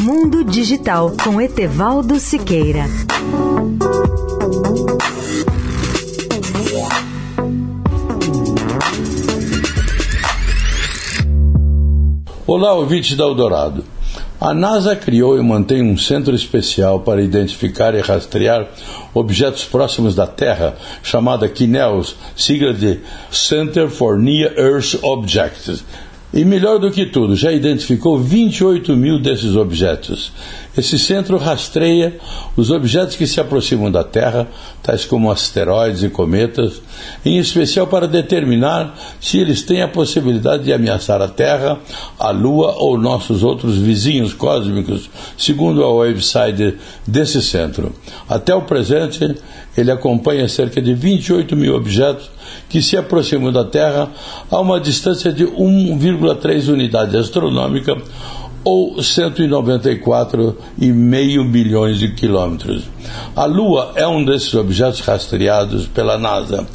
Mundo Digital com Etevaldo Siqueira. Olá, ouvintes da Eldorado. A NASA criou e mantém um centro especial para identificar e rastrear objetos próximos da Terra, chamada CNEOS, sigla de Center for Near Earth Objects, e melhor do que tudo, já identificou 28 mil desses objetos. Esse centro rastreia os objetos que se aproximam da Terra, tais como asteroides e cometas, em especial para determinar se eles têm a possibilidade de ameaçar a Terra, a Lua ou nossos outros vizinhos cósmicos, segundo a website desse centro. Até o presente, ele acompanha cerca de 28 mil objetos que se aproximam da Terra a uma distância de 1,3 unidade astronômica ou 194,5 bilhões de quilômetros. A Lua é um desses objetos rastreados pela NASA.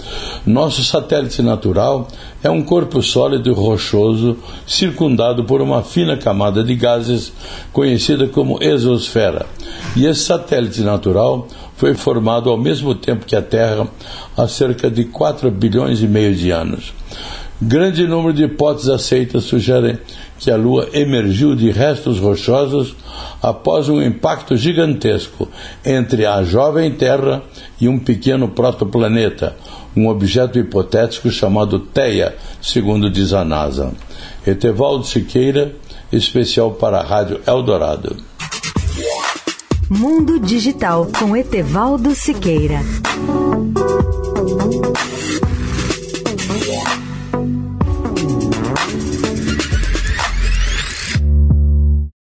Nosso satélite natural é um corpo sólido e rochoso circundado por uma fina camada de gases conhecida como exosfera. E esse satélite natural foi formado ao mesmo tempo que a Terra há cerca de 4 bilhões e meio de anos. Grande número de hipóteses aceitas sugerem que a Lua emergiu de restos rochosos após um impacto gigantesco entre a jovem Terra e um pequeno protoplaneta, um objeto hipotético chamado Theia, segundo diz a NASA. Etevaldo Siqueira, especial para a Rádio Eldorado. Mundo Digital com Etevaldo Siqueira.